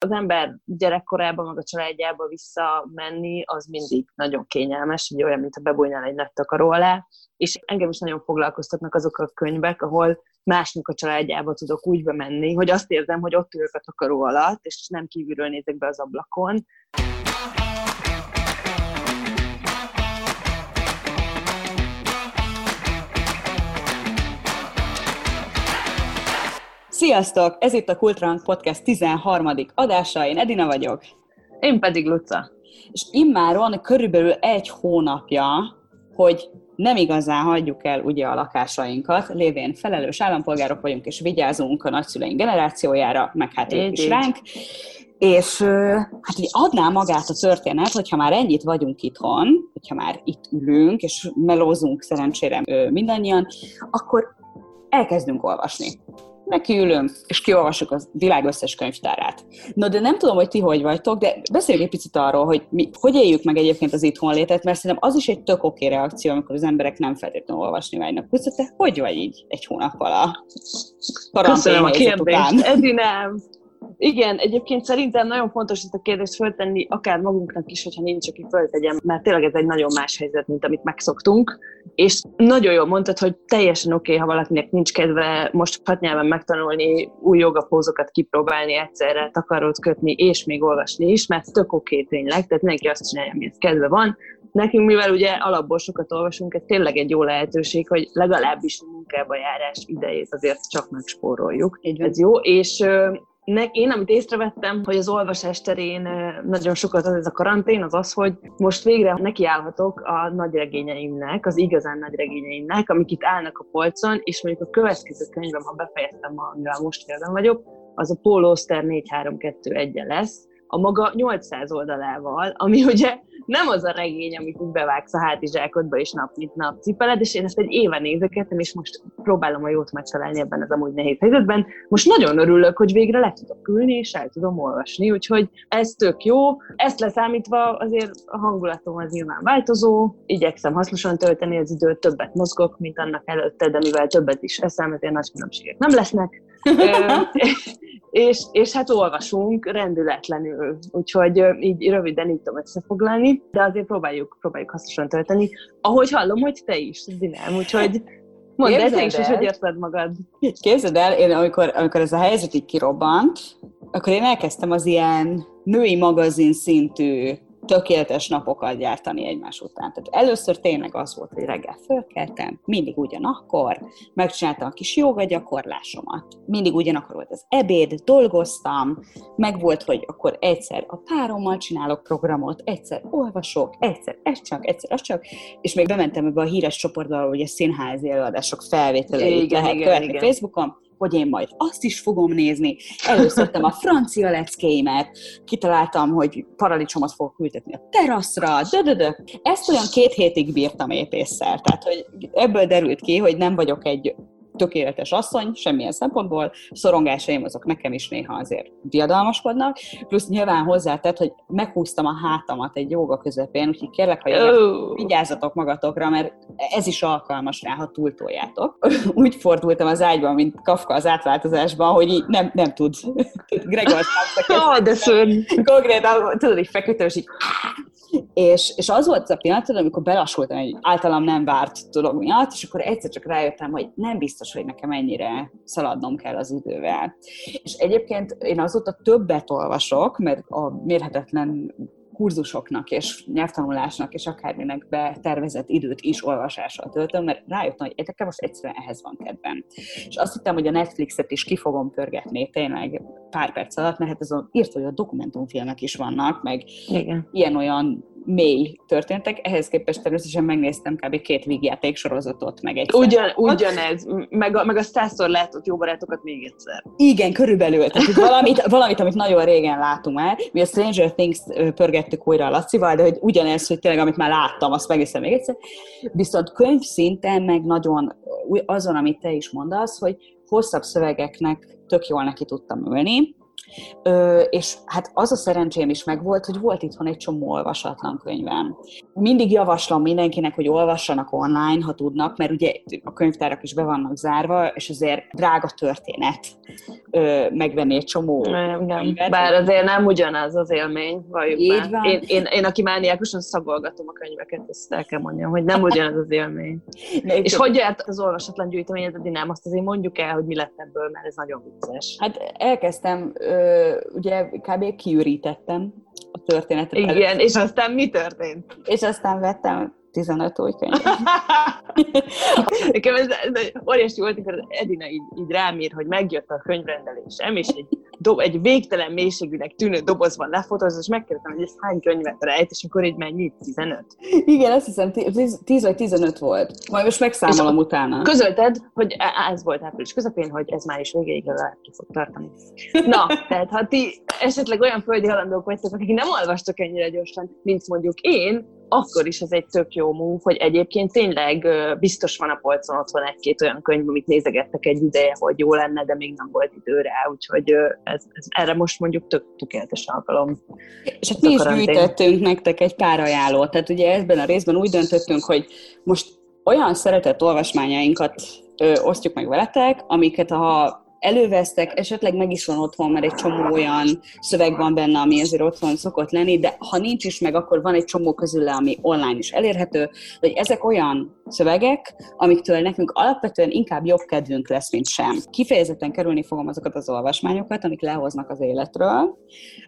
Az ember gyerekkorában, meg a családjába visszamenni, az mindig nagyon kényelmes, ugye olyan, mint a bebújnál egy nagy takaró alá, és engem is nagyon foglalkoztatnak azok a könyvek, ahol másnak a családjába tudok úgy bemenni, hogy azt érzem, hogy ott ülök a takaró alatt, és nem kívülről nézek be az ablakon. Sziasztok! Ez itt a Kultrang Podcast 13. adása, én Edina vagyok. Én pedig Luca. És immáron körülbelül egy hónapja, hogy nem igazán hagyjuk el ugye a lakásainkat, lévén felelős állampolgárok vagyunk, és vigyázunk a nagyszüleink generációjára, meg hát ők is ránk. És hát így adná magát a történet, hogyha már ennyit vagyunk itthon, hogyha már itt ülünk, és melózunk szerencsére mindannyian, akkor elkezdünk olvasni nekiülünk, és kiolvassuk a világ összes könyvtárát. No, de nem tudom, hogy ti hogy vagytok, de beszéljünk egy picit arról, hogy mi, hogy éljük meg egyébként az itthonlétet, mert szerintem az is egy tök oké reakció, amikor az emberek nem feltétlenül olvasni vágynak. Puszta, te hogy vagy így egy hónappal a Köszönöm a kérdést, Edi nem. Igen, egyébként szerintem nagyon fontos ezt a kérdést föltenni, akár magunknak is, hogyha nincs, aki föltegyem, mert tényleg ez egy nagyon más helyzet, mint amit megszoktunk. És nagyon jól mondtad, hogy teljesen oké, okay, ha valakinek nincs kedve most hat nyelven megtanulni, új jogapózokat kipróbálni egyszerre, takarót kötni, és még olvasni is, mert tök oké okay, tényleg, tehát mindenki azt csinálja, amihez kedve van. Nekünk, mivel ugye alapból sokat olvasunk, ez tényleg egy jó lehetőség, hogy legalábbis a munkába járás idejét azért csak megspóroljuk. Ez jó, és én, amit észrevettem, hogy az olvasás terén nagyon sokat az ez a karantén, az az, hogy most végre nekiállhatok a nagy regényeimnek, az igazán nagy regényeimnek, amik itt állnak a polcon, és mondjuk a következő könyvem, ha befejeztem, amivel most félben vagyok, az a Paul Auster 4321 -e lesz, a maga 800 oldalával, ami ugye nem az a regény, amit úgy bevágsz a hátizsákodba, és nap mint nap cipeled, és én ezt egy éve nézegettem, és most próbálom a jót megtalálni ebben az amúgy nehéz helyzetben. Most nagyon örülök, hogy végre le tudok ülni, és el tudom olvasni, úgyhogy ez tök jó. Ezt leszámítva azért a hangulatom az nyilván változó, igyekszem hasznosan tölteni az időt, többet mozgok, mint annak előtte, de mivel többet is eszem, ezért nagy különbségek nem lesznek. és, és hát olvasunk rendületlenül, úgyhogy így röviden így tudom összefoglalni, de azért próbáljuk, próbáljuk hasznosan tölteni. Ahogy hallom, hogy te is, Dinám, úgyhogy mondd el, te is, hogy hogy érted magad. Képzeld el, én amikor, amikor ez a helyzet így kirobbant, akkor én elkezdtem az ilyen női magazin szintű tökéletes napokat gyártani egymás után. Tehát először tényleg az volt, hogy reggel fölkeltem, mindig ugyanakkor, megcsináltam a kis joga gyakorlásomat. Mindig ugyanakkor volt az ebéd, dolgoztam, meg volt, hogy akkor egyszer a párommal csinálok programot, egyszer olvasok, egyszer ez csak, egyszer az csak, és még bementem ebbe a híres csoportba, hogy a színházi előadások felvételeit lehet igen, követni igen. Facebookon, hogy én majd azt is fogom nézni. Előszörtem a francia leckéimet, kitaláltam, hogy paradicsomot fogok ültetni a teraszra, dödödö. Ezt olyan két hétig bírtam épésszel. Tehát, hogy ebből derült ki, hogy nem vagyok egy tökéletes asszony, semmilyen szempontból, szorongásaim azok nekem is néha azért diadalmaskodnak, plusz nyilván hozzátett, hogy meghúztam a hátamat egy joga közepén, úgyhogy kérlek, hogy oh. vigyázzatok magatokra, mert ez is alkalmas rá, ha túltoljátok. Úgy fordultam az ágyban, mint Kafka az átváltozásban, hogy így nem, nem tud. Gregor de szörny. Konkrétan, tudod, így feküdtem, és így és, és az volt a pillanat, amikor belassultam egy általam nem várt dolog miatt, és akkor egyszer csak rájöttem, hogy nem biztos, hogy nekem ennyire szaladnom kell az idővel. És egyébként én azóta többet olvasok, mert a mérhetetlen kurzusoknak és nyelvtanulásnak és akárminek betervezett időt is olvasással töltöm, mert rájöttem, hogy nekem most egyszerűen ehhez van kedvem. És azt hittem, hogy a Netflixet is ki fogom pörgetni tényleg pár perc alatt, mert hát ez a, írt, a dokumentumfilmek is vannak, meg ilyen-olyan mély történtek, ehhez képest természetesen megnéztem kb. két vígjáték sorozatot, meg egy Ugyan, ugyanez, meg a, meg a százszor látott jó barátokat még egyszer. Igen, körülbelül. Tehát valamit, valamit, amit nagyon régen látunk már. Mi a Stranger Things pörgettük újra a Lacival, de hogy ugyanez, hogy tényleg amit már láttam, azt megnéztem még egyszer. Viszont könyv szinten meg nagyon azon, amit te is mondasz, hogy hosszabb szövegeknek tök jól neki tudtam ülni, Ö, és hát az a szerencsém is megvolt, hogy volt itthon egy csomó olvasatlan könyvem. Mindig javaslom mindenkinek, hogy olvassanak online, ha tudnak, mert ugye a könyvtárak is be vannak zárva, és azért drága történet ö, megvenni egy csomó nem, nem. Bár azért nem ugyanaz az élmény, valljuk Így Van. Én, én, én, aki mániákusan szagolgatom a könyveket, ezt el kell mondjam, hogy nem ugyanaz az élmény. Ne, és hogy járt az olvasatlan gyűjteményed, nem, azt azért mondjuk el, hogy mi lett ebből, mert ez nagyon vicces. Hát elkezdtem, ö, ugye kb. kiürítettem a történetet. Igen, előtt. és aztán mi történt? És aztán vettem 15 új könyvet. Nekem ez, ez óriási volt, amikor Edina így, így rám ír, hogy megjött a könyvrendelésem, és egy, dob, egy végtelen mélységűnek tűnő dobozban lefotóz, és megkérdeztem, hogy ez hány könyvet rejt, és akkor így mennyi? 15? Igen, azt hiszem 10 vagy 15 volt. Majd most megszámolom és utána. Közölted, hogy e, ez volt április közepén, hogy ez már is végéig ki fog tartani. Na, tehát ha ti esetleg olyan földi halandók vagytok, akik nem olvastok ennyire gyorsan, mint mondjuk én, akkor is ez egy tök jó move, hogy egyébként tényleg biztos van a polcon otthon egy-két olyan könyv, amit nézegettek egy ideje, hogy jó lenne, de még nem volt idő rá, úgyhogy ez, ez erre most mondjuk tök tökéletes alkalom. És hát mi is gyűjtöttünk nektek egy pár ajánlót, tehát ugye ebben a részben úgy döntöttünk, hogy most olyan szeretett olvasmányainkat ö, osztjuk meg veletek, amiket ha elővesztek, esetleg meg is van otthon, mert egy csomó olyan szöveg van benne, ami azért otthon szokott lenni, de ha nincs is meg, akkor van egy csomó közül, ami online is elérhető, hogy ezek olyan szövegek, amiktől nekünk alapvetően inkább jobb kedvünk lesz, mint sem. Kifejezetten kerülni fogom azokat az olvasmányokat, amik lehoznak az életről.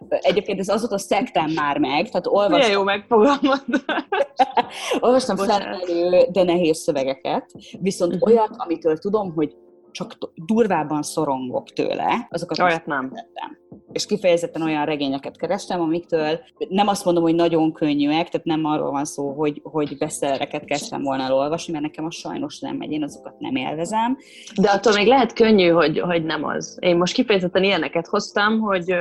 Egyébként ez azóta szektem már meg, tehát olvastam... Milyen jó megfogalmad. olvastam felelő, de nehéz szövegeket, viszont uh-huh. olyat, amitől tudom, hogy csak durvában szorongok tőle, azokat Olyat nem. Tettem. És kifejezetten olyan regényeket kerestem, amiktől nem azt mondom, hogy nagyon könnyűek, tehát nem arról van szó, hogy, hogy beszélreket kezdtem volna elolvasni, mert nekem a sajnos nem megy, én azokat nem élvezem. De attól még lehet könnyű, hogy, hogy nem az. Én most kifejezetten ilyeneket hoztam, hogy...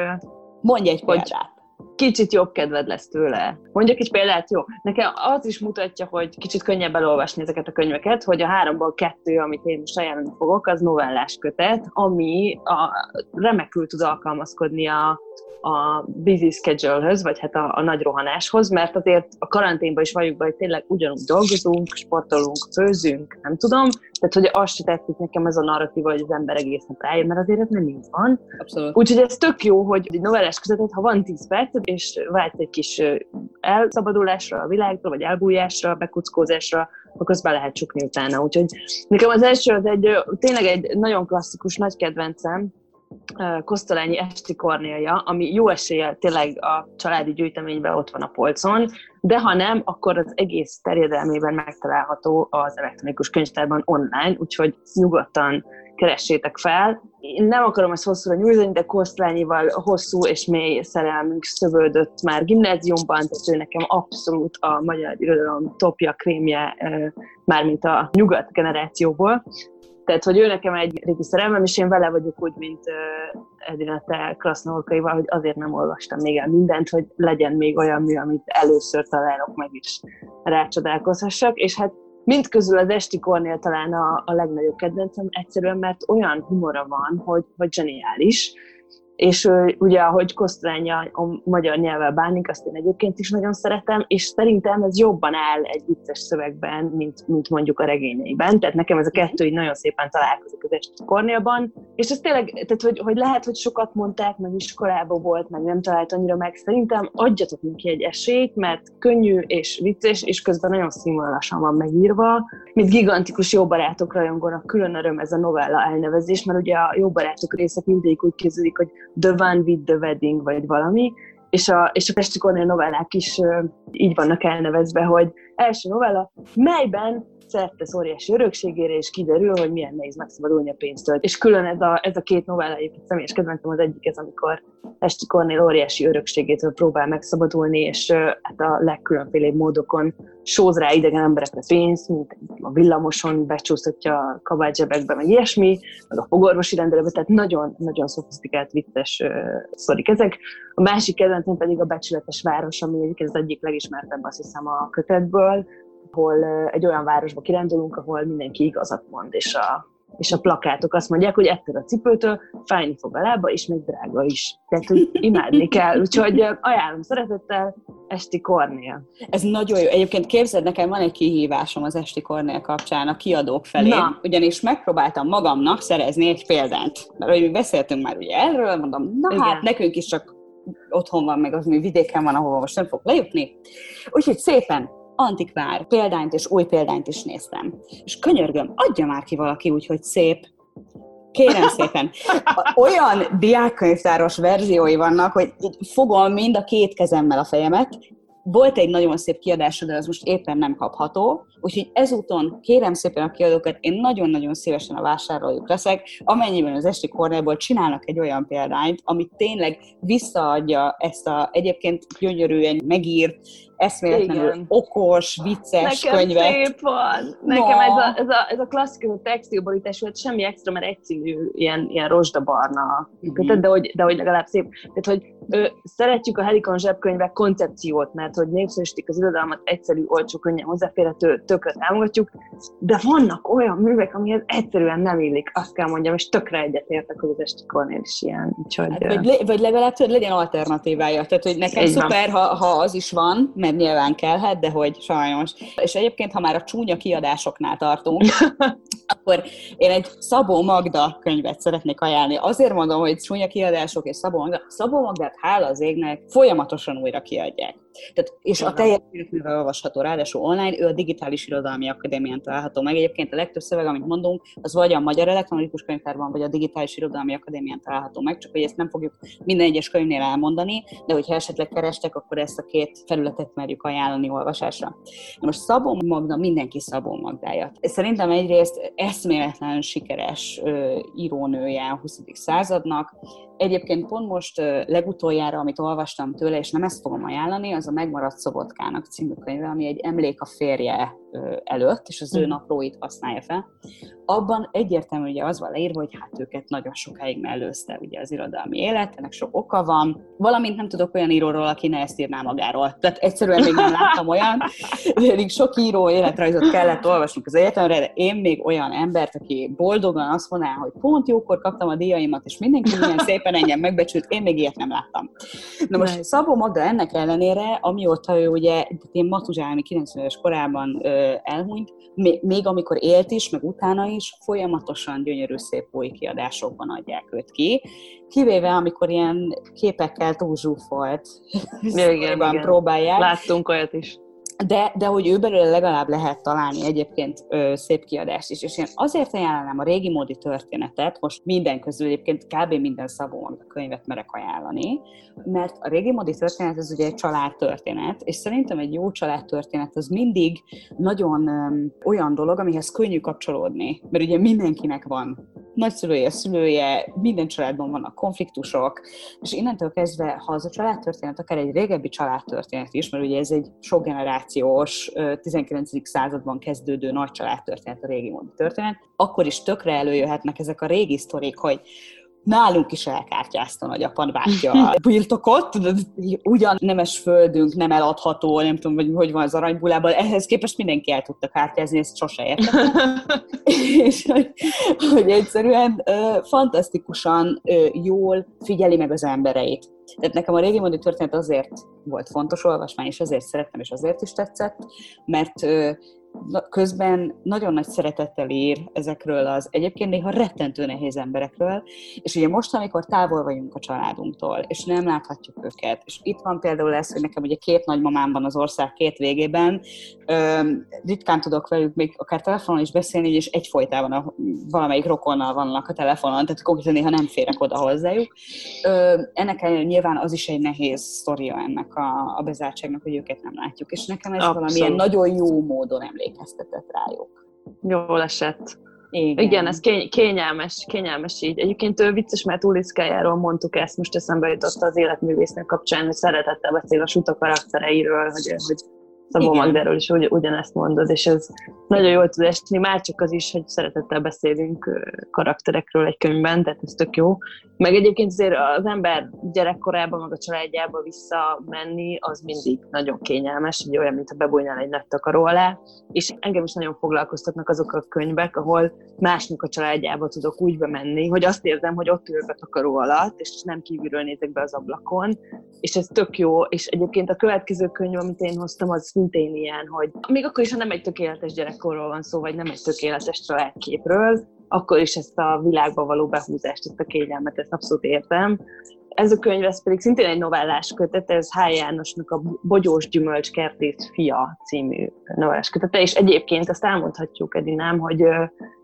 Mondj egy hogy, példát kicsit jobb kedved lesz tőle. Mondjuk egy példát, jó. Nekem az is mutatja, hogy kicsit könnyebb elolvasni ezeket a könyveket, hogy a háromból kettő, amit én most ajánlani fogok, az novellás kötet, ami a, remekül tud alkalmazkodni a, a busy schedule-höz, vagy hát a, a nagy rohanáshoz, mert azért a karanténban is valljuk be, hogy tényleg ugyanúgy dolgozunk, sportolunk, főzünk, nem tudom, tehát hogy azt se tetszik nekem ez a narratíva, hogy az ember egész nap rájön, mert azért ez nem így van. Abszolút. Úgyhogy ez tök jó, hogy egy novellás között, ha van 10 perc, és vágysz egy kis elszabadulásra a világtól, vagy elbújásra, bekuckózásra, akkor be lehet csukni utána. Úgyhogy nekem az első az egy, tényleg egy nagyon klasszikus, nagy kedvencem, Kosztolányi Esti Kornélia, ami jó esélye tényleg a családi gyűjteményben ott van a polcon, de ha nem, akkor az egész terjedelmében megtalálható az elektronikus könyvtárban online, úgyhogy nyugodtan keressétek fel. Én nem akarom ezt hosszúra nyújtani, de Kosztolányival hosszú és mély szerelmünk szövődött már gimnáziumban, tehát ő nekem abszolút a magyar irodalom topja, krémje, mármint a nyugat generációból. Tehát, hogy ő nekem egy régi szerelmem, és én vele vagyok úgy, mint uh, Edina, te Krasznolkaival, hogy azért nem olvastam még el mindent, hogy legyen még olyan mű, amit először találok meg is rácsodálkozhassak, és hát mind közül az Esti Kornél talán a, a legnagyobb kedvencem, egyszerűen, mert olyan humora van, hogy, hogy zseniális, és ugye, ahogy Kosztránya a magyar nyelvvel bánik, azt én egyébként is nagyon szeretem, és szerintem ez jobban áll egy vicces szövegben, mint, mint mondjuk a regényeiben. Tehát nekem ez a kettő így nagyon szépen találkozik az Esti Kornélban. És ez tényleg, tehát hogy, hogy lehet, hogy sokat mondták, meg iskolában volt, meg nem talált annyira meg. Szerintem adjatok neki egy esélyt, mert könnyű és vicces, és közben nagyon színvonalasan van megírva. Mint gigantikus jó barátok rajongónak külön öröm ez a novella elnevezés, mert ugye a jó barátok részek mindig úgy képződik, hogy The One with the Wedding, vagy valami, és a, és a Pesti Kornél novellák is így vannak elnevezve, hogy első novella, melyben szert óriási örökségére, és kiderül, hogy milyen nehéz megszabadulni a pénztől. És külön ez a, ez a két novella egyébként személyes kedvencem az egyik, ez amikor Esti Kornél óriási örökségétől próbál megszabadulni, és hát a legkülönfélébb módokon sóz rá idegen emberekre pénzt, mint a villamoson becsúsztatja a kabátzsebekbe, meg ilyesmi, meg a fogorvosi rendelőbe, tehát nagyon-nagyon szofisztikált, vicces uh, szorik ezek. A másik kedvencem pedig a Becsületes Város, ami egyébként az egyik legismertebb, azt hiszem, a kötetből, ahol egy olyan városba kirándulunk, ahol mindenki igazat mond, és a és a plakátok azt mondják, hogy ettől a cipőtől fájni fog a lába, és még drága is. Tehát, hogy imádni kell. Úgyhogy ajánlom szeretettel, Esti Kornél. Ez nagyon jó. Egyébként képzeld, nekem van egy kihívásom az Esti Kornél kapcsán a kiadók felé, na. ugyanis megpróbáltam magamnak szerezni egy példányt. Mert hogy beszéltünk már ugye erről, mondom, na Igen. hát nekünk is csak otthon van, meg az mi vidéken van, ahova most nem fog lejutni. Úgyhogy szépen antikvár példányt és új példányt is néztem. És könyörgöm, adja már ki valaki úgy, hogy szép, Kérem szépen. Olyan diákkönyvtáros verziói vannak, hogy fogom mind a két kezemmel a fejemet, volt egy nagyon szép kiadása, de az most éppen nem kapható, úgyhogy ezúton kérem szépen a kiadókat, én nagyon-nagyon szívesen a vásároljuk leszek, amennyiben az Esti Kornélból csinálnak egy olyan példányt, ami tényleg visszaadja ezt a egyébként gyönyörűen megírt, eszméletlenül Igen. okos, vicces Nekem könyvet. szép van. Nekem no. ez, a, ez, a, ez a klasszikus textilborítás, hogy semmi extra, mert egyszínű, ilyen, ilyen rozsdabarna mm-hmm. de, hogy, de hogy legalább szép. Tehát, hogy ö, szeretjük a Helikon zsebkönyvek koncepciót, mert hogy népszerűsítik az irodalmat, egyszerű, olcsó, könnyen hozzáférhető, tökre támogatjuk, de vannak olyan művek, amihez egyszerűen nem illik, azt kell mondjam, és tökre egyetértek, hogy az Esti Kornél is ilyen. Úgyhogy, hát, vagy, le, vagy legalább tudod, legyen alternatívája. Tehát, hogy nekem szuper, ha, ha az is van, mert nyilván kellhet, de hogy sajnos. És egyébként, ha már a csúnya kiadásoknál tartunk, akkor én egy Szabó Magda könyvet szeretnék ajánlani. Azért mondom, hogy csúnya kiadások és Szabó Magda. Szabó Magdát hála az égnek folyamatosan újra kiadják. Tehát, és a teljes életművel olvasható, ráadásul online, ő a Digitális Irodalmi Akadémián található meg. Egyébként a legtöbb szöveg, amit mondunk, az vagy a Magyar Elektronikus Könyvtárban, vagy a Digitális Irodalmi Akadémián található meg, csak hogy ezt nem fogjuk minden egyes könyvnél elmondani, de hogyha esetleg kerestek, akkor ezt a két felületet merjük ajánlani olvasásra. Na most Szabó Magda mindenki Szabó Magdája. Szerintem egyrészt eszméletlen sikeres írónője a 20. századnak, Egyébként pont most legutoljára, amit olvastam tőle, és nem ezt fogom ajánlani, az a Megmaradt Szobotkának című könyve, ami egy emlék a férje előtt, és az ő mhm. naplóit használja fel. Abban egyértelmű ugye az van leírva, hogy hát őket nagyon sokáig mellőzte ugye az irodalmi élet, ennek sok oka van. Valamint nem tudok olyan íróról, aki ne ezt írná magáról. Tehát egyszerűen még nem láttam olyan. Pedig sok író életrajzot kellett olvasni az egyetemre, de én még olyan embert, aki boldogan azt mondaná, hogy pont jókor kaptam a díjaimat, és mindenki milyen szépen engem megbecsült, én még ilyet nem láttam. Na most Szabó Magda ennek ellenére, amióta ő ugye, én Matuzsámi 90 es korában elhunyt, még amikor élt is, meg utána is, folyamatosan gyönyörű szép új kiadásokban adják őt ki, kivéve amikor ilyen képekkel túlzsúfolt igen, igen. próbálják. Láttunk olyat is de, de hogy ő belőle legalább lehet találni egyébként ö, szép kiadást is. És én azért ajánlanám a régi módi történetet, most minden közül egyébként kb. minden Szabó Magda könyvet merek ajánlani, mert a régi módi történet az ugye egy családtörténet, és szerintem egy jó családtörténet az mindig nagyon ö, olyan dolog, amihez könnyű kapcsolódni, mert ugye mindenkinek van nagyszülője, szülője, minden családban vannak konfliktusok, és innentől kezdve, ha az a családtörténet, akár egy régebbi családtörténet is, mert ugye ez egy sok generációs, 19. században kezdődő nagy családtörténet, a régi módi történet, akkor is tökre előjöhetnek ezek a régi sztorik, hogy nálunk is elkártyázta a nagyapad bátyja a birtokot, ugyan nemes földünk nem eladható, nem tudom, hogy hogy van az aranybulában, ehhez képest mindenki el tudta kártyázni, ezt sose értettem. és hogy, hogy egyszerűen uh, fantasztikusan uh, jól figyeli meg az embereit. Tehát nekem a régi módi történet azért volt fontos olvasmány, és azért szerettem, és azért is tetszett, mert közben nagyon nagy szeretettel ír ezekről az egyébként néha rettentő nehéz emberekről, és ugye most, amikor távol vagyunk a családunktól, és nem láthatjuk őket, és itt van például ez, hogy nekem ugye két nagymamám van az ország két végében, ritkán tudok velük még akár telefonon is beszélni, és egyfolytában a, valamelyik rokonnal vannak a telefonon, tehát konkrétan néha nem férek oda hozzájuk. ennek ellenére nyilván az is egy nehéz sztoria ennek a, a bezártságnak, hogy őket nem látjuk, és nekem ez Abszolút. valamilyen nagyon jó módon emlékeztetett rájuk. Jól esett. Igen. Igen, ez kény- kényelmes, kényelmes így. Egyébként ő vicces, mert Uliszkájáról mondtuk ezt, most eszembe jutott az életművésznek kapcsán, hogy szeretettel beszél a suta karaktereiről, hogy, hogy Szabó Magdáról is ugy, ugyanezt mondod, és ez nagyon jól tud esni, már csak az is, hogy szeretettel beszélünk karakterekről egy könyvben, tehát ez tök jó. Meg egyébként azért az ember gyerekkorában, meg a családjába visszamenni, az mindig nagyon kényelmes, egy olyan, mint a bebújnál egy nagy takaró alá, és engem is nagyon foglalkoztatnak azok a könyvek, ahol másnak a családjába tudok úgy bemenni, hogy azt érzem, hogy ott ülök a takaró alatt, és nem kívülről nézek be az ablakon, és ez tök jó, és egyébként a következő könyv, amit én hoztam, az szintén ilyen, hogy még akkor is, ha nem egy tökéletes gyerekkorról van szó, vagy nem egy tökéletes családképről, akkor is ezt a világba való behúzást, ezt a kényelmet, ezt abszolút értem. Ez a könyv, ez pedig szintén egy novellás kötet, ez H. Jánosnak a Bogyós Gyümölcs Kertész fia című novellás kötete, és egyébként azt elmondhatjuk, Edinám, hogy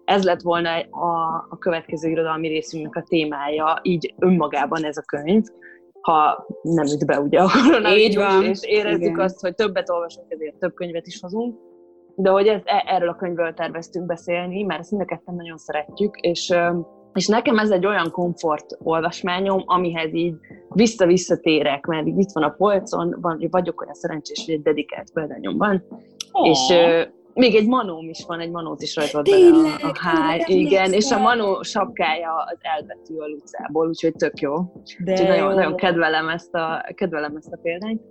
ez lett volna a, a következő irodalmi részünknek a témája, így önmagában ez a könyv, ha nem üt be ugye a koronavírus, és érezzük Igen. azt, hogy többet olvasunk, ezért több könyvet is hozunk. De hogy ez, e, erről a könyvről terveztünk beszélni, mert ezt mind nagyon szeretjük, és, és nekem ez egy olyan komfort olvasmányom, amihez így vissza-visszatérek, mert így itt van a polcon, van, vagyok olyan szerencsés, hogy egy dedikált példányom van, oh. és még egy manóm is van, egy manót is rajzolt bele a, a háj, igen, és a manó sapkája az elbetű a lucából, úgyhogy tök jó. De úgyhogy nagyon, nagyon kedvelem ezt a, kedvelem ezt a példányt.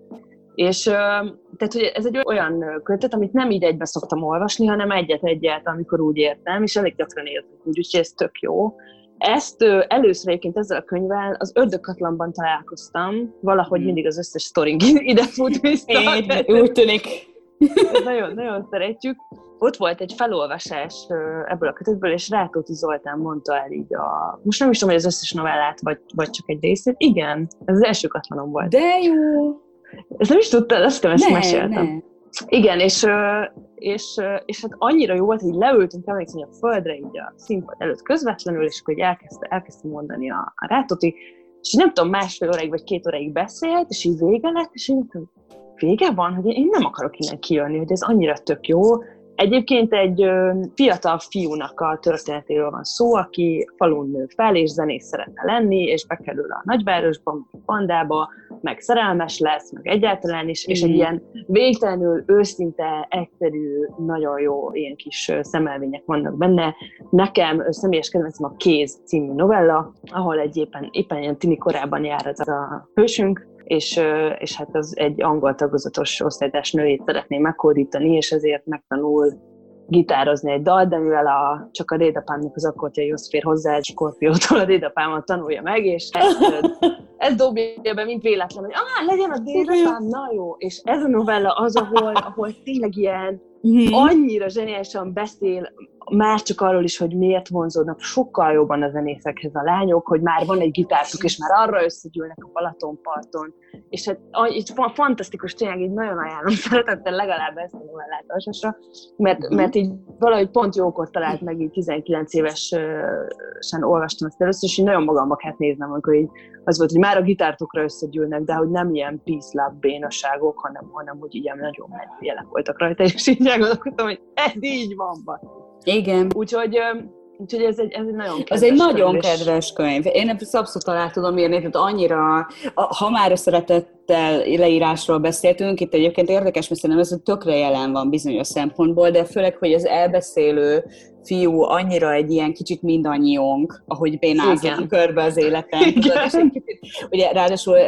És tehát, hogy ez egy olyan kötet, amit nem így egybe szoktam olvasni, hanem egyet-egyet, amikor úgy értem, és elég gyakran értem úgy, úgyhogy ez tök jó. Ezt először egyébként ezzel a könyvvel az Ördögkatlanban találkoztam, valahogy hmm. mindig az összes sztoring ide fut vissza. Így, úgy tűnik nagyon, nagyon szeretjük. Ott volt egy felolvasás ebből a kötetből, és Rátóti Zoltán mondta el így a... Most nem is tudom, hogy az összes novellát, vagy, vagy csak egy részét. Igen, ez az első katlanom volt. De jó! Ezt nem is tudtad, azt nem, ezt meséltem. Ne. Igen, és, és, és hát annyira jó volt, hogy leültünk, emlékszem, a földre így a színpad előtt közvetlenül, és akkor elkezdte, elkezdte mondani a, a Rátóti, és nem tudom, másfél óráig vagy két óráig beszélt, és így vége lett, és így vége van, hogy én nem akarok innen kijönni, hogy ez annyira tök jó. Egyébként egy fiatal fiúnak a történetéről van szó, aki falun nő fel, és zenész szeretne lenni, és bekerül a nagyvárosba, bandába, meg szerelmes lesz, meg egyáltalán is, és egy mm. ilyen végtelenül őszinte, egyszerű, nagyon jó ilyen kis szemelvények vannak benne. Nekem személyes kedvencem a Kéz című novella, ahol egy éppen, éppen ilyen tini korában jár ez a hősünk, és, és hát az egy angol tagozatos osztálytás nőjét szeretné meghódítani, és ezért megtanul gitározni egy dal, de mivel a, csak a dédapámnak az akkortjaihoz fér hozzá, egy skorpiótól a dédapámat tanulja meg, és ezt, ez dobja be, mint véletlen, hogy ah, legyen a dédapám, na jó. És ez a novella az, ahol, ahol tényleg ilyen mm-hmm. annyira zseniálisan beszél már csak arról is, hogy miért vonzódnak sokkal jobban a zenészekhez a lányok, hogy már van egy gitártuk, és már arra összegyűlnek a Balatonparton. És hát így fantasztikus, tényleg így nagyon ajánlom szeretettel legalább ezt a novellát olvasásra, mert, mhm. mert így valahogy pont jókor talált meg, így 19 évesen olvastam ezt először, és így nagyon magamba kellett néznem, amikor így az volt, hogy már a gitártokra összegyűlnek, de hogy nem ilyen peace love bénaságok, hanem, hanem hogy ilyen nagyon jelek voltak rajta, és így elgondolkodtam, hogy ez így van. Ba. Igen. Úgyhogy Úgyhogy ez egy, ez egy nagyon kedves Ez egy könyv. nagyon kedves könyv. Én ezt abszolút alá tudom írni, tehát annyira, ha már a szeretettel leírásról beszéltünk, itt egyébként érdekes, mert szerintem ez tökre jelen van bizonyos szempontból, de főleg, hogy az elbeszélő fiú annyira egy ilyen kicsit mindannyiunk, ahogy bénázunk körbe az életem. ugye ráadásul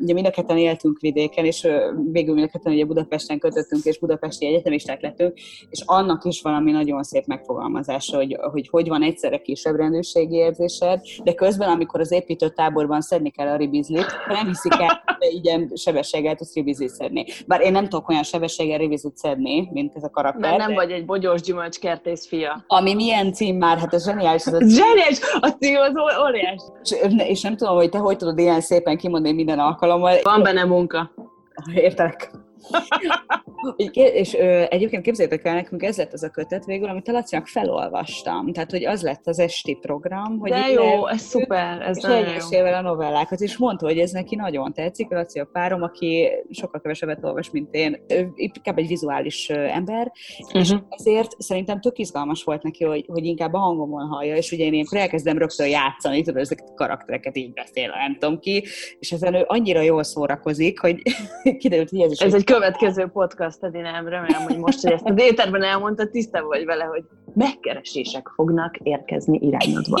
ugye mind a ketten éltünk vidéken, és végül mind a ketten ugye Budapesten kötöttünk, és budapesti egyetemisták lettünk, és annak is valami nagyon szép megfogalmazása, hogy hogy, hogy van egyszerre kisebb rendőrségi érzésed, de közben, amikor az építő táborban szedni kell a ribizlit, nem hiszik el, hogy ilyen sebességgel tudsz ribizlit szedni. Bár én nem tudok olyan sebességgel ribizlit szedni, mint ez a karakter. Mert nem de... vagy egy bogyós gyümölcskertész fia. Ami milyen cím már, hát ez zseniális. Ez a zseniális! A cím az óriás. És, és nem tudom, hogy te hogy tudod ilyen szépen kimondani minden alkalommal. Van benne munka. Értelek. És ö, egyébként képzeljétek el, nekünk ez lett az a kötet végül, amit a Lacinak felolvastam. Tehát, hogy az lett az esti program. Hogy De jó, ez szuper, ez és jó. a novellákat, és mondta, hogy ez neki nagyon tetszik. Laci a párom, aki sokkal kevesebbet olvas, mint én, ő inkább egy vizuális ember, uh-huh. és mhm. ezért szerintem tök izgalmas volt neki, hogy, hogy inkább a hangomon hallja, és ugye én ilyenkor elkezdem rögtön játszani, tudod, ezeket a karaktereket így beszél, nem tudom ki, és ezen ő annyira jól szórakozik, hogy kiderült, hogy ez is Ez egy következő podcast, Edinám, remélem, hogy most, hogy ezt a éterben elmondta, tiszta vagy vele, hogy megkeresések fognak érkezni irányodva.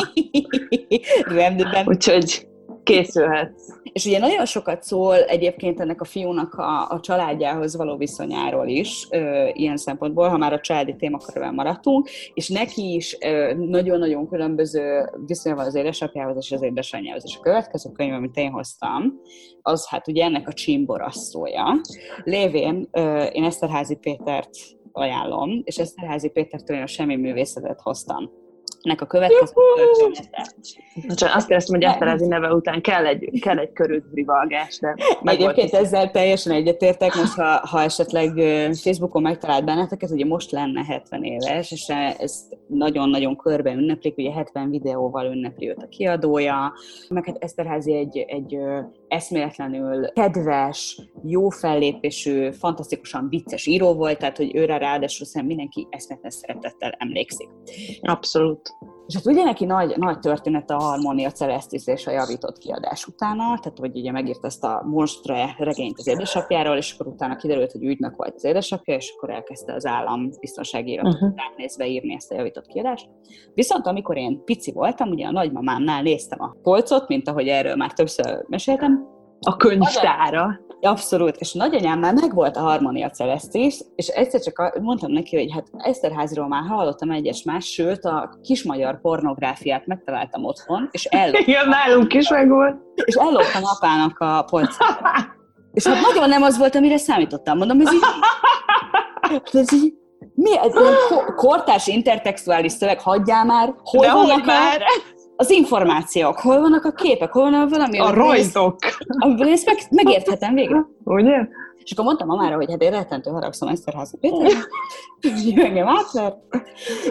Rendben. Úgyhogy készülhetsz. És ugye nagyon sokat szól egyébként ennek a fiúnak a, a családjához való viszonyáról is, ö, ilyen szempontból, ha már a családi témakörben maradtunk, és neki is ö, nagyon-nagyon különböző viszonya van az édesapjához és az édesanyjához. És a következő könyv, amit én hoztam, az hát ugye ennek a csimborasszója. Lévén ö, én Eszterházi Pétert ajánlom, és Eszterházi Pétertől én a semmi művészetet hoztam nek a következő története. Csak azt kérdeztem, hogy Eszterázi neve után kell egy, kell egy körülrivalgás, de Egyébként ezzel teljesen egyetértek, most ha, ha esetleg Facebookon megtalált benneteket, ugye most lenne 70 éves, és ezt nagyon-nagyon körbe ünneplik, ugye 70 videóval ünnepli őt a kiadója, meg hát Eszterházi egy, egy eszméletlenül kedves, jó fellépésű, fantasztikusan vicces író volt, tehát hogy őre ráadásul szerintem mindenki eszméletlen szeretettel emlékszik. Abszolút. És hát ugye neki nagy, nagy történet a Harmonia Celestis és a javított kiadás utána, tehát hogy ugye megírt ezt a Monstre regényt az édesapjáról, és akkor utána kiderült, hogy ügynök volt az édesapja, és akkor elkezdte az állam biztonsági iratot uh-huh. nézve írni ezt a javított kiadást. Viszont amikor én pici voltam, ugye a nagymamámnál néztem a polcot, mint ahogy erről már többször meséltem, a könyvtára. Abszolút, és nagyanyám már megvolt a Harmonia Celestis, és egyszer csak mondtam neki, hogy hát Eszterháziról már hallottam egyes más, sőt a kismagyar pornográfiát megtaláltam otthon, és elloptam. Igen, nálunk is megvolt. És elloptam apának a polcát. És hát nagyon nem az volt, amire számítottam. Mondom, ez így... Ez így mi ez kortás intertextuális szöveg, hagyjál már, hol De vannak már? A, az információk, hol vannak a képek, hol van valami... A rajzok! Amiből ezt meg, megérthetem végre. Ugye? És akkor mondtam mamára, hogy hát én rettentő haragszom Eszterházi Péter, hogy engem átvert.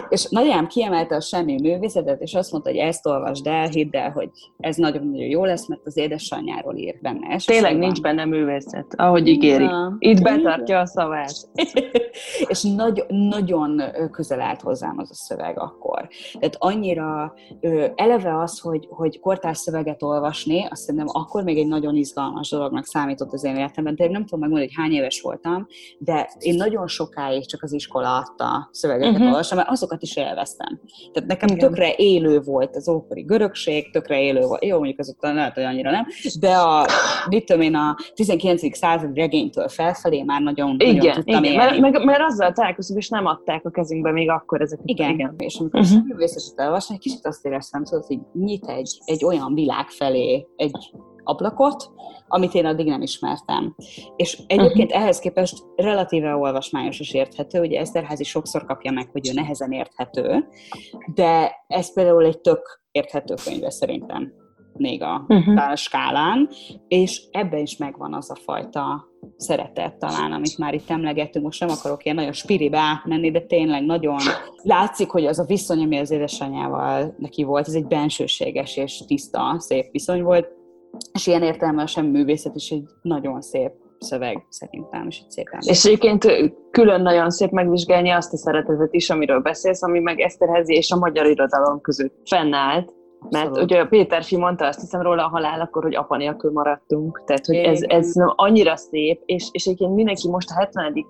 És nagyjám kiemelte a semmi művészetet, és azt mondta, hogy ezt olvasd el, hidd el, hogy ez nagyon-nagyon jó lesz, mert az édesanyjáról ír benne. És Tényleg nincs benne művészet, ahogy ígéri. Itt betartja a szavát. és nagy, nagyon közel állt hozzám az a szöveg akkor. Tehát annyira eleve az, hogy, hogy kortárs szöveget olvasni, azt szerintem akkor még egy nagyon izgalmas dolognak számított az én életemben. Tehát nem tudom megmondani, hogy hány éves voltam, de én nagyon sokáig csak az iskola adta szövegeket uh-huh. olvastam, mert azokat is élveztem. Tehát nekem Igen. tökre élő volt az ókori görögség, tökre élő volt, jó, mondjuk azok lehet, hogy annyira nem, de a, mit tudom én, a 19. század regénytől felfelé már nagyon, igen, nagyon tudtam igen, mert, mert, mert, azzal találkozunk, és nem adták a kezünkbe még akkor ezeket. Igen, igen. és amikor uh-huh. művészetet elolvasni, egy kicsit azt éreztem, tudod, hogy nyit egy, egy olyan világ felé egy ablakot, amit én addig nem ismertem. És egyébként uh-huh. ehhez képest relatíve olvasmányos és érthető, ugye Eszterházi sokszor kapja meg, hogy ő nehezen érthető, de ez például egy tök érthető könyve szerintem még a uh-huh. skálán, és ebben is megvan az a fajta szeretet talán, amit már itt emlegettünk. Most nem akarok ilyen nagyon spiribe átmenni, de tényleg nagyon látszik, hogy az a viszony, ami az édesanyjával neki volt, ez egy bensőséges és tiszta, szép viszony volt, és ilyen értelemben sem művészet is egy nagyon szép szöveg szerintem, és egy szép ember. És egyébként külön nagyon szép megvizsgálni azt a szeretetet is, amiről beszélsz, ami meg Eszterházi és a magyar irodalom között fennállt, mert Abszolút. ugye Péter mondta azt hiszem róla a halál, akkor, hogy apa nélkül maradtunk. Tehát, hogy ez, ez annyira szép, és, és egyébként mindenki most a 70.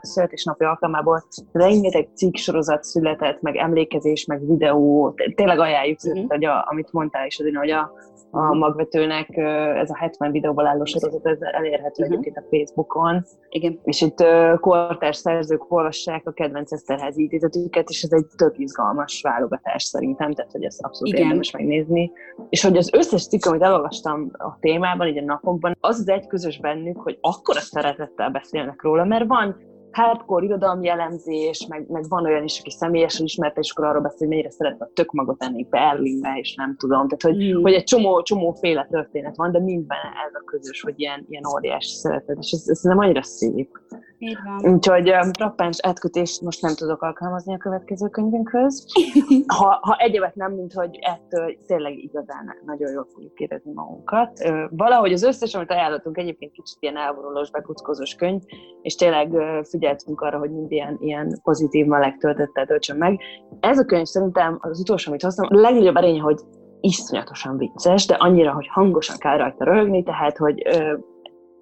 születésnapi alkalmából rengeteg cikk sorozat született, meg emlékezés, meg videó. Tényleg ajánljuk, mm-hmm. hogy a, amit mondtál is, hogy a, a magvetőnek ez a 70 videóból álló sorozat, ez elérhető uh-huh. egyébként a Facebookon. Igen. És itt kortárs szerzők olvassák a kedvenc Eszterházi idézetüket, és ez egy tök izgalmas válogatás szerintem, tehát hogy ez abszolút Igen. Érdemes megnézni. És hogy az összes cikk, amit elolvastam a témában, így a napokban, az az egy közös bennük, hogy akkora szeretettel beszélnek róla, mert van hardcore irodalmi jellemzés, meg, meg van olyan is, aki személyesen ismerte, és akkor arról beszél, hogy mennyire szeretne a tök magot enni Berlinbe, és nem tudom. Tehát, hogy, mm. hogy egy csomó, csomó féle történet van, de mindben ez a közös, hogy ilyen, ilyen óriási szeretet, és ez, ez nem annyira szép. Így van. Úgyhogy frappáns átkötést most nem tudok alkalmazni a következő könyvünkhöz. Ha, ha egyébként nem, mint hogy ettől tényleg igazán nagyon jól fogjuk érezni magunkat. Valahogy az összes, amit ajánlottunk, egyébként kicsit ilyen elvonulós, bekuckozós könyv, és tényleg figyeltünk arra, hogy mind ilyen, ilyen pozitív meleg töltöttel töltsön meg. Ez a könyv szerintem az utolsó, amit hoztam, a legnagyobb erénye, hogy iszonyatosan vicces, de annyira, hogy hangosan kell rajta röhögni, tehát, hogy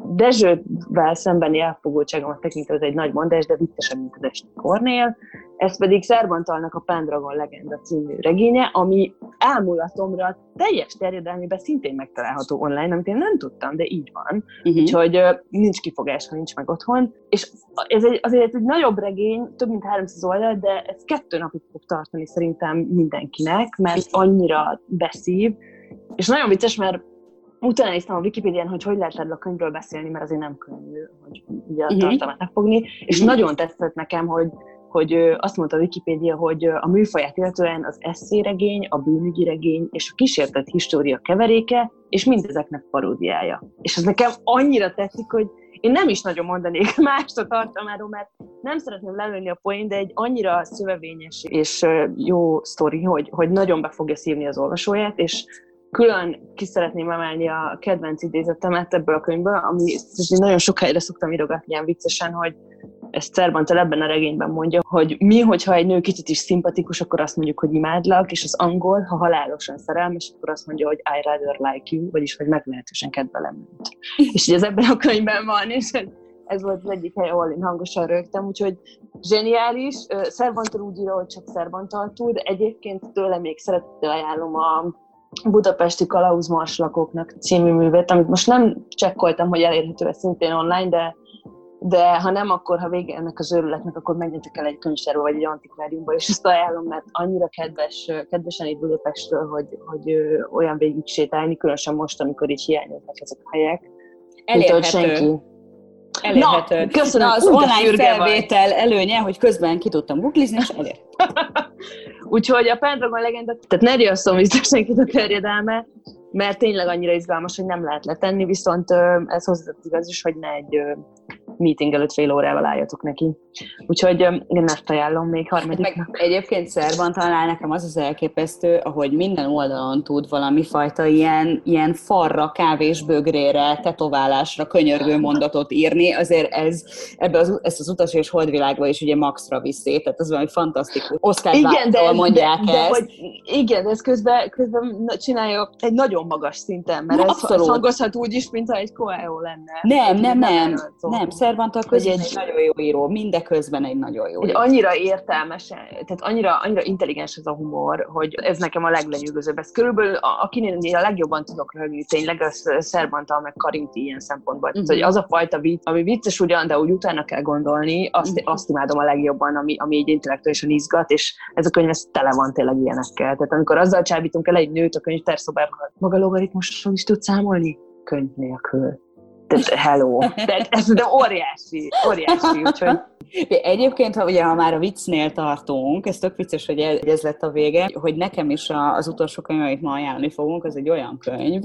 Dezsővel szembeni elfogultságomat tekintve ez egy nagy mondás, de viccesebb, mint az Esti Kornél. Ez pedig Szerbantalnak a Pendragon Legenda című regénye, ami elmúlatomra teljes terjedelmében szintén megtalálható online, amit én nem tudtam, de így van. Uh-huh. Úgyhogy nincs kifogás, ha nincs meg otthon. És ez egy, azért egy nagyobb regény, több mint 300 oldal, de ez kettő napig fog tartani szerintem mindenkinek, mert annyira beszív. És nagyon vicces, mert utána néztem a Wikipédián, hogy hogy lehet erről a könyvről beszélni, mert azért nem könnyű, hogy ugye a uh-huh. tartalmat megfogni, és uh-huh. nagyon tetszett nekem, hogy hogy azt mondta a Wikipédia, hogy a műfaját illetően az eszéregény, a bűnügyi regény és a kísértett história keveréke, és mindezeknek paródiája. És ez nekem annyira tetszik, hogy én nem is nagyon mondanék mást a tartalmáról, mert nem szeretném lelőni a poén, de egy annyira szövevényes és jó sztori, hogy, hogy nagyon be fogja szívni az olvasóját, és külön ki szeretném emelni a kedvenc idézetemet ebből a könyvből, ami nagyon sok helyre szoktam írogatni ilyen viccesen, hogy ezt Cervantel ebben a regényben mondja, hogy mi, hogyha egy nő kicsit is szimpatikus, akkor azt mondjuk, hogy imádlak, és az angol, ha halálosan szerelmes, akkor azt mondja, hogy I rather like you, vagyis, hogy meglehetősen kedvelem őt. és így ez ebben a könyvben van, és ez, ez volt az egyik hely, ahol én hangosan rögtem, úgyhogy zseniális. Cervantel úgy írja, hogy csak Cervantal tud, egyébként tőle még szeretettel ajánlom a budapesti kalauzmarslakoknak című művet, amit most nem csekkoltam, hogy elérhető szintén online, de, de ha nem, akkor ha vége ennek az őrületnek, akkor menjetek el egy könyvtárba vagy egy antikváriumba, és ezt ajánlom, mert annyira kedves, kedvesen itt Budapestről, hogy, hogy olyan végig sétálni, különösen most, amikor így hiányoznak ezek a helyek. Elérhető. senki. Elérhető. Na, köszönöm. Na, az online felvétel vagy. előnye, hogy közben ki tudtam googlizni, és elérhető. Úgyhogy a Pendragon legenda, tehát ne riasszom vissza senkit a terjedelme, mert tényleg annyira izgalmas, hogy nem lehet letenni, viszont ez hozzátett igaz is, hogy ne egy meeting előtt fél órával álljatok neki. Úgyhogy én ezt ajánlom még harmadiknak. Meg egyébként szerban talán nekem az az elképesztő, ahogy minden oldalon tud valami fajta ilyen, ilyen farra, kávésbögrére, tetoválásra, könyörgő mondatot írni, azért ez, ebbe az, ezt az utas és holdvilágba is ugye maxra viszi, tehát az valami fantasztikus. De, mondják de, de, ezt. Hogy, igen, ez közben, közben csinálja egy nagyon magas szinten, mert Na, ez hangozhat úgy is, mintha egy Coelho lenne. Nem, nem, nem, nem, nem Cervantal közben egy, egy nagyon jó író, mindeközben egy nagyon jó egy író. Annyira értelmes, tehát annyira, annyira intelligens ez a humor, hogy ez nekem a leglenyűgözőbb. Ez körülbelül, akinél én a legjobban tudok röhögni, tényleg az Cervantal meg Karinti ilyen szempontból. Uh-huh. Tehát, hogy az a fajta vicc, ami vicces ugyan, de úgy utána kell gondolni, azt, uh-huh. azt imádom a legjobban, ami, ami így intellektuálisan izgat, és ez a könyv ez tele van tényleg ilyenekkel. Tehát amikor azzal csábítunk el egy nőt a könyvtárszobában, maga logaritmuson is tud számolni? Könyv nélkül. Tehát hello. Tehát ez de óriási, óriási, úgyhogy Egyébként, ha ugye ha már a viccnél tartunk, ez tök vicces, hogy ez lett a vége, hogy nekem is az utolsó könyv, amit ma ajánlani fogunk, az egy olyan könyv,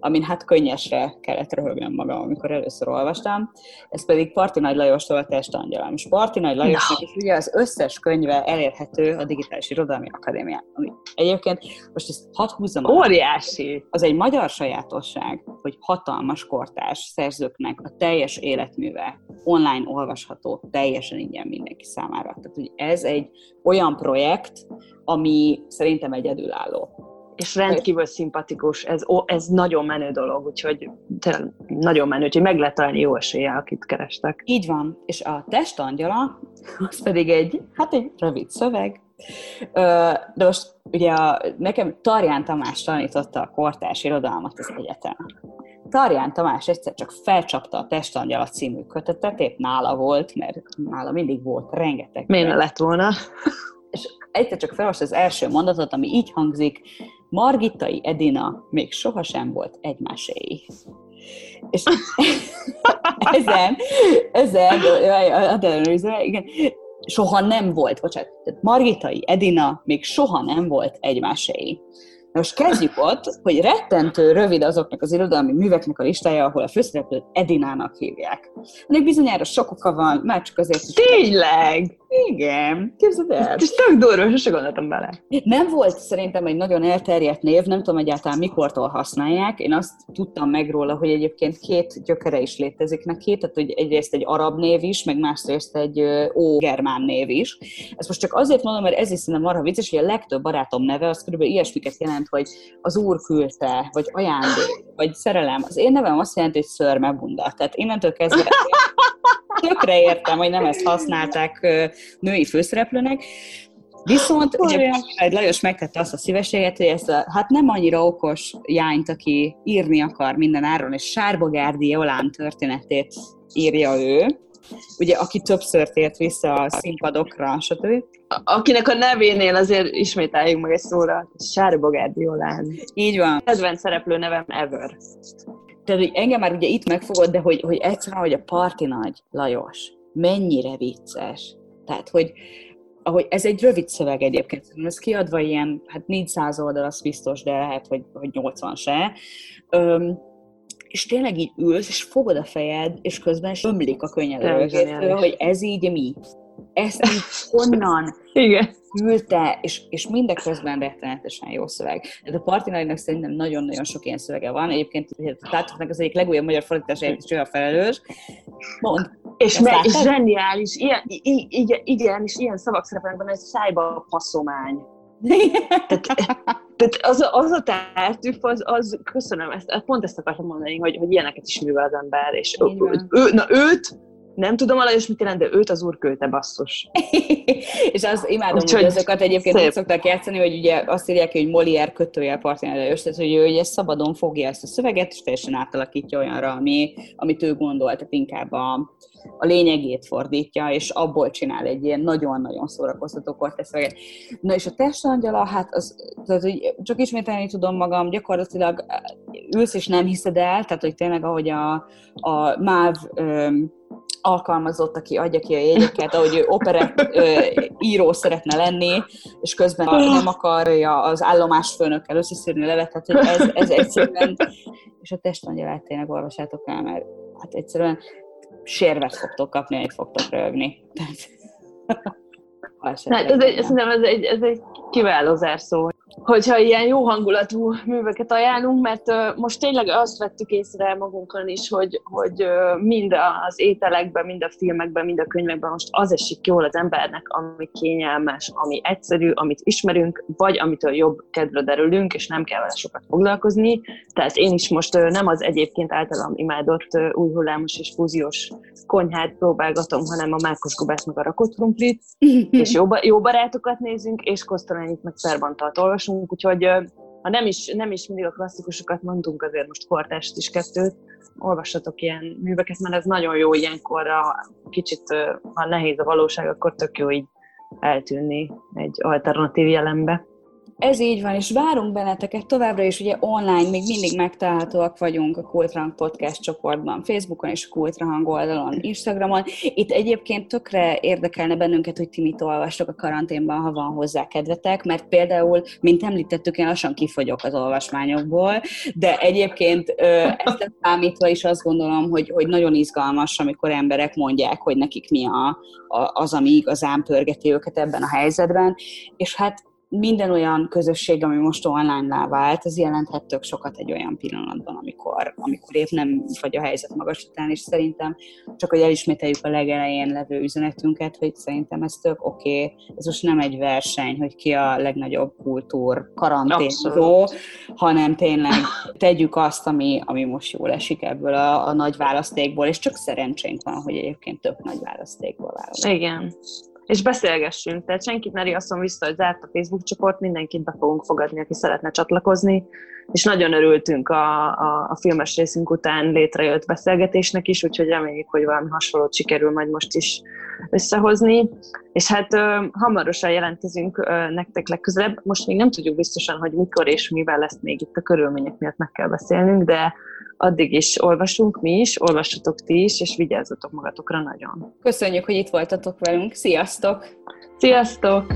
amin hát könnyesre kellett röhögnem magam, amikor először olvastam. Ez pedig Parti Nagy Lajostól a Testangyalám. És Parti Nagy Lajosnak is ugye az összes könyve elérhető a Digitális Irodalmi Akadémián. Ami egyébként, most ezt hadd húzzam. Óriási! Az egy magyar sajátosság, hogy hatalmas kortárs szerzőknek a teljes életműve online olvasható, teljes teljesen ingyen mindenki számára. Tehát, hogy ez egy olyan projekt, ami szerintem egyedülálló. És rendkívül szimpatikus, ez, ez nagyon menő dolog, úgyhogy tényleg nagyon menő, úgyhogy meg lehet találni jó esélye, akit kerestek. Így van, és a testangyala, az pedig egy, hát egy rövid szöveg, de most ugye a, nekem Tarján Tamás tanította a kortárs irodalmat az egyetemen. Tarján Tamás egyszer csak felcsapta a Testangyala című kötetet, épp nála volt, mert nála mindig volt rengeteg. Miért lett volna? És egyszer csak felolvasta az első mondatot, ami így hangzik, Margitai Edina még sohasem volt egymáséi. És ezen, ezen, igen, soha nem volt, bocsánat, Margitai Edina még soha nem volt egymáséi most kezdjük ott, hogy rettentő rövid azoknak az irodalmi műveknek a listája, ahol a főszereplőt Edinának hívják. Ennek bizonyára sok oka van, már csak azért is. Tényleg? Igen, képzeld el. Ez tök durva, sose gondoltam bele. Nem volt szerintem egy nagyon elterjedt név, nem tudom egyáltalán mikortól használják. Én azt tudtam meg róla, hogy egyébként két gyökere is létezik neki, tehát hogy egyrészt egy arab név is, meg másrészt egy ó-germán név is. Ezt most csak azért mondom, mert ez is szerintem arra vicces, hogy a legtöbb barátom neve az körülbelül ilyesmiket jelent, hogy az úr küldte, vagy ajándék, vagy szerelem. Az én nevem azt jelenti, hogy szörmebunda. Tehát innentől kezdve tökre értem, hogy nem ezt használták női főszereplőnek, Viszont ugye Lajos megtette azt a szívességet, hogy ezt a, hát nem annyira okos jányt, aki írni akar minden áron, és Sárbogárdi Jolán történetét írja ő, ugye, aki többször tért vissza a színpadokra, stb. Akinek a nevénél azért ismételjük meg egy szóra, Sárbogárdi Jolán. Így van. Kedvenc szereplő nevem ever tehát, hogy engem már ugye itt megfogod, de hogy, hogy egyszerűen, hogy a parti nagy Lajos, mennyire vicces. Tehát, hogy ahogy ez egy rövid szöveg egyébként, ez kiadva ilyen, hát 400 oldal, az biztos, de lehet, hogy, hogy 80 se. Öm, és tényleg így ülsz, és fogod a fejed, és közben is ömlik a könnyed hogy ez így mi? Ezt így honnan? Igen küldte, és, és mindeközben rettenetesen jó szöveg. Tehát a Partinainak szerintem nagyon-nagyon sok ilyen szövege van. Egyébként Tátoknak az egyik legújabb magyar fordításáért is a felelős. Mond. És, me, és zseniális, ilyen, igen, igen, és ilyen szavak szerepelnek benne, egy szájba passzomány. Tehát, tehát az, az a tártűf, az, az, köszönöm, ezt, pont ezt akartam mondani, hogy, hogy ilyeneket is művel az ember, és ő, ő, na őt nem tudom alajos mit jelent, de őt az úr költe basszus. és az imádom, Úgyhogy hogy azokat egyébként szép. úgy szokták játszani, hogy ugye azt írják, hogy Molière kötőjel partján Lajos, tehát hogy ő ugye szabadon fogja ezt a szöveget, és teljesen átalakítja olyanra, ami, amit ő gondol, tehát inkább a, a lényegét fordítja, és abból csinál egy ilyen nagyon-nagyon szórakoztató korteszöveget. Na és a testangyala, hát az, tehát, hogy csak ismételni tudom magam, gyakorlatilag ülsz és nem hiszed el, tehát hogy tényleg ahogy a, a MÁV alkalmazott, aki adja ki a jegyeket, ahogy ő operett ö, író szeretne lenni, és közben nem akarja az állomásfőnökkel összeszűrni a levet, tehát hogy ez, ez egyszerűen, és a testangyalát tényleg olvasátok el, mert hát egyszerűen sérvet fogtok kapni, amit fogtok rögni. Hát ez egy, szerintem ez egy, ez egy kiváló zárszó hogyha ilyen jó hangulatú műveket ajánlunk, mert most tényleg azt vettük észre magunkon is, hogy, hogy mind az ételekben, mind a filmekben, mind a könyvekben most az esik jól az embernek, ami kényelmes, ami egyszerű, amit ismerünk, vagy amitől jobb kedvre derülünk, és nem kell vele sokat foglalkozni. Tehát én is most nem az egyébként általam imádott új hullámos és fúziós konyhát próbálgatom, hanem a Márkos Gubász meg a rakott krumplit, és jó, jó barátokat nézünk, és Kosztolányit meg Szerbantalt olvasunk, úgyhogy ha nem is, nem is mindig a klasszikusokat mondunk, azért most kortást is kettőt, olvassatok ilyen műveket, mert ez nagyon jó ilyenkor, a kicsit, ha nehéz a valóság, akkor tök jó így eltűnni egy alternatív jelenbe. Ez így van, és várunk benneteket továbbra is, ugye online még mindig megtalálhatóak vagyunk a Kultrang Podcast csoportban, Facebookon és a Kultrang oldalon, Instagramon. Itt egyébként tökre érdekelne bennünket, hogy ti mit olvastok a karanténban, ha van hozzá kedvetek, mert például, mint említettük, én lassan kifogyok az olvasmányokból, de egyébként ezt számítva is azt gondolom, hogy, hogy nagyon izgalmas, amikor emberek mondják, hogy nekik mi a, a, az, ami igazán pörgeti őket ebben a helyzetben, és hát minden olyan közösség, ami most online vált, az jelenthet tök sokat egy olyan pillanatban, amikor, amikor épp nem vagy a helyzet magas után, és szerintem csak, hogy elismételjük a legelején levő üzenetünket, hogy szerintem ez tök oké, okay. ez most nem egy verseny, hogy ki a legnagyobb kultúr karanténzó, hanem tényleg tegyük azt, ami, ami most jól esik ebből a, a nagy választékból, és csak szerencsénk van, hogy egyébként több nagy választékból választunk. Igen és beszélgessünk. Tehát senkit ne riasszon vissza, hogy zárt a Facebook csoport, mindenkit be fogunk fogadni, aki szeretne csatlakozni, és nagyon örültünk a, a, a filmes részünk után létrejött beszélgetésnek is, úgyhogy reméljük, hogy valami hasonlót sikerül majd most is összehozni. És hát ö, hamarosan jelentkezünk ö, nektek legközelebb. Most még nem tudjuk biztosan, hogy mikor és mivel lesz még itt a körülmények miatt meg kell beszélnünk, de addig is olvasunk mi is, olvassatok ti is, és vigyázzatok magatokra nagyon. Köszönjük, hogy itt voltatok velünk. Sziasztok! Sziasztok!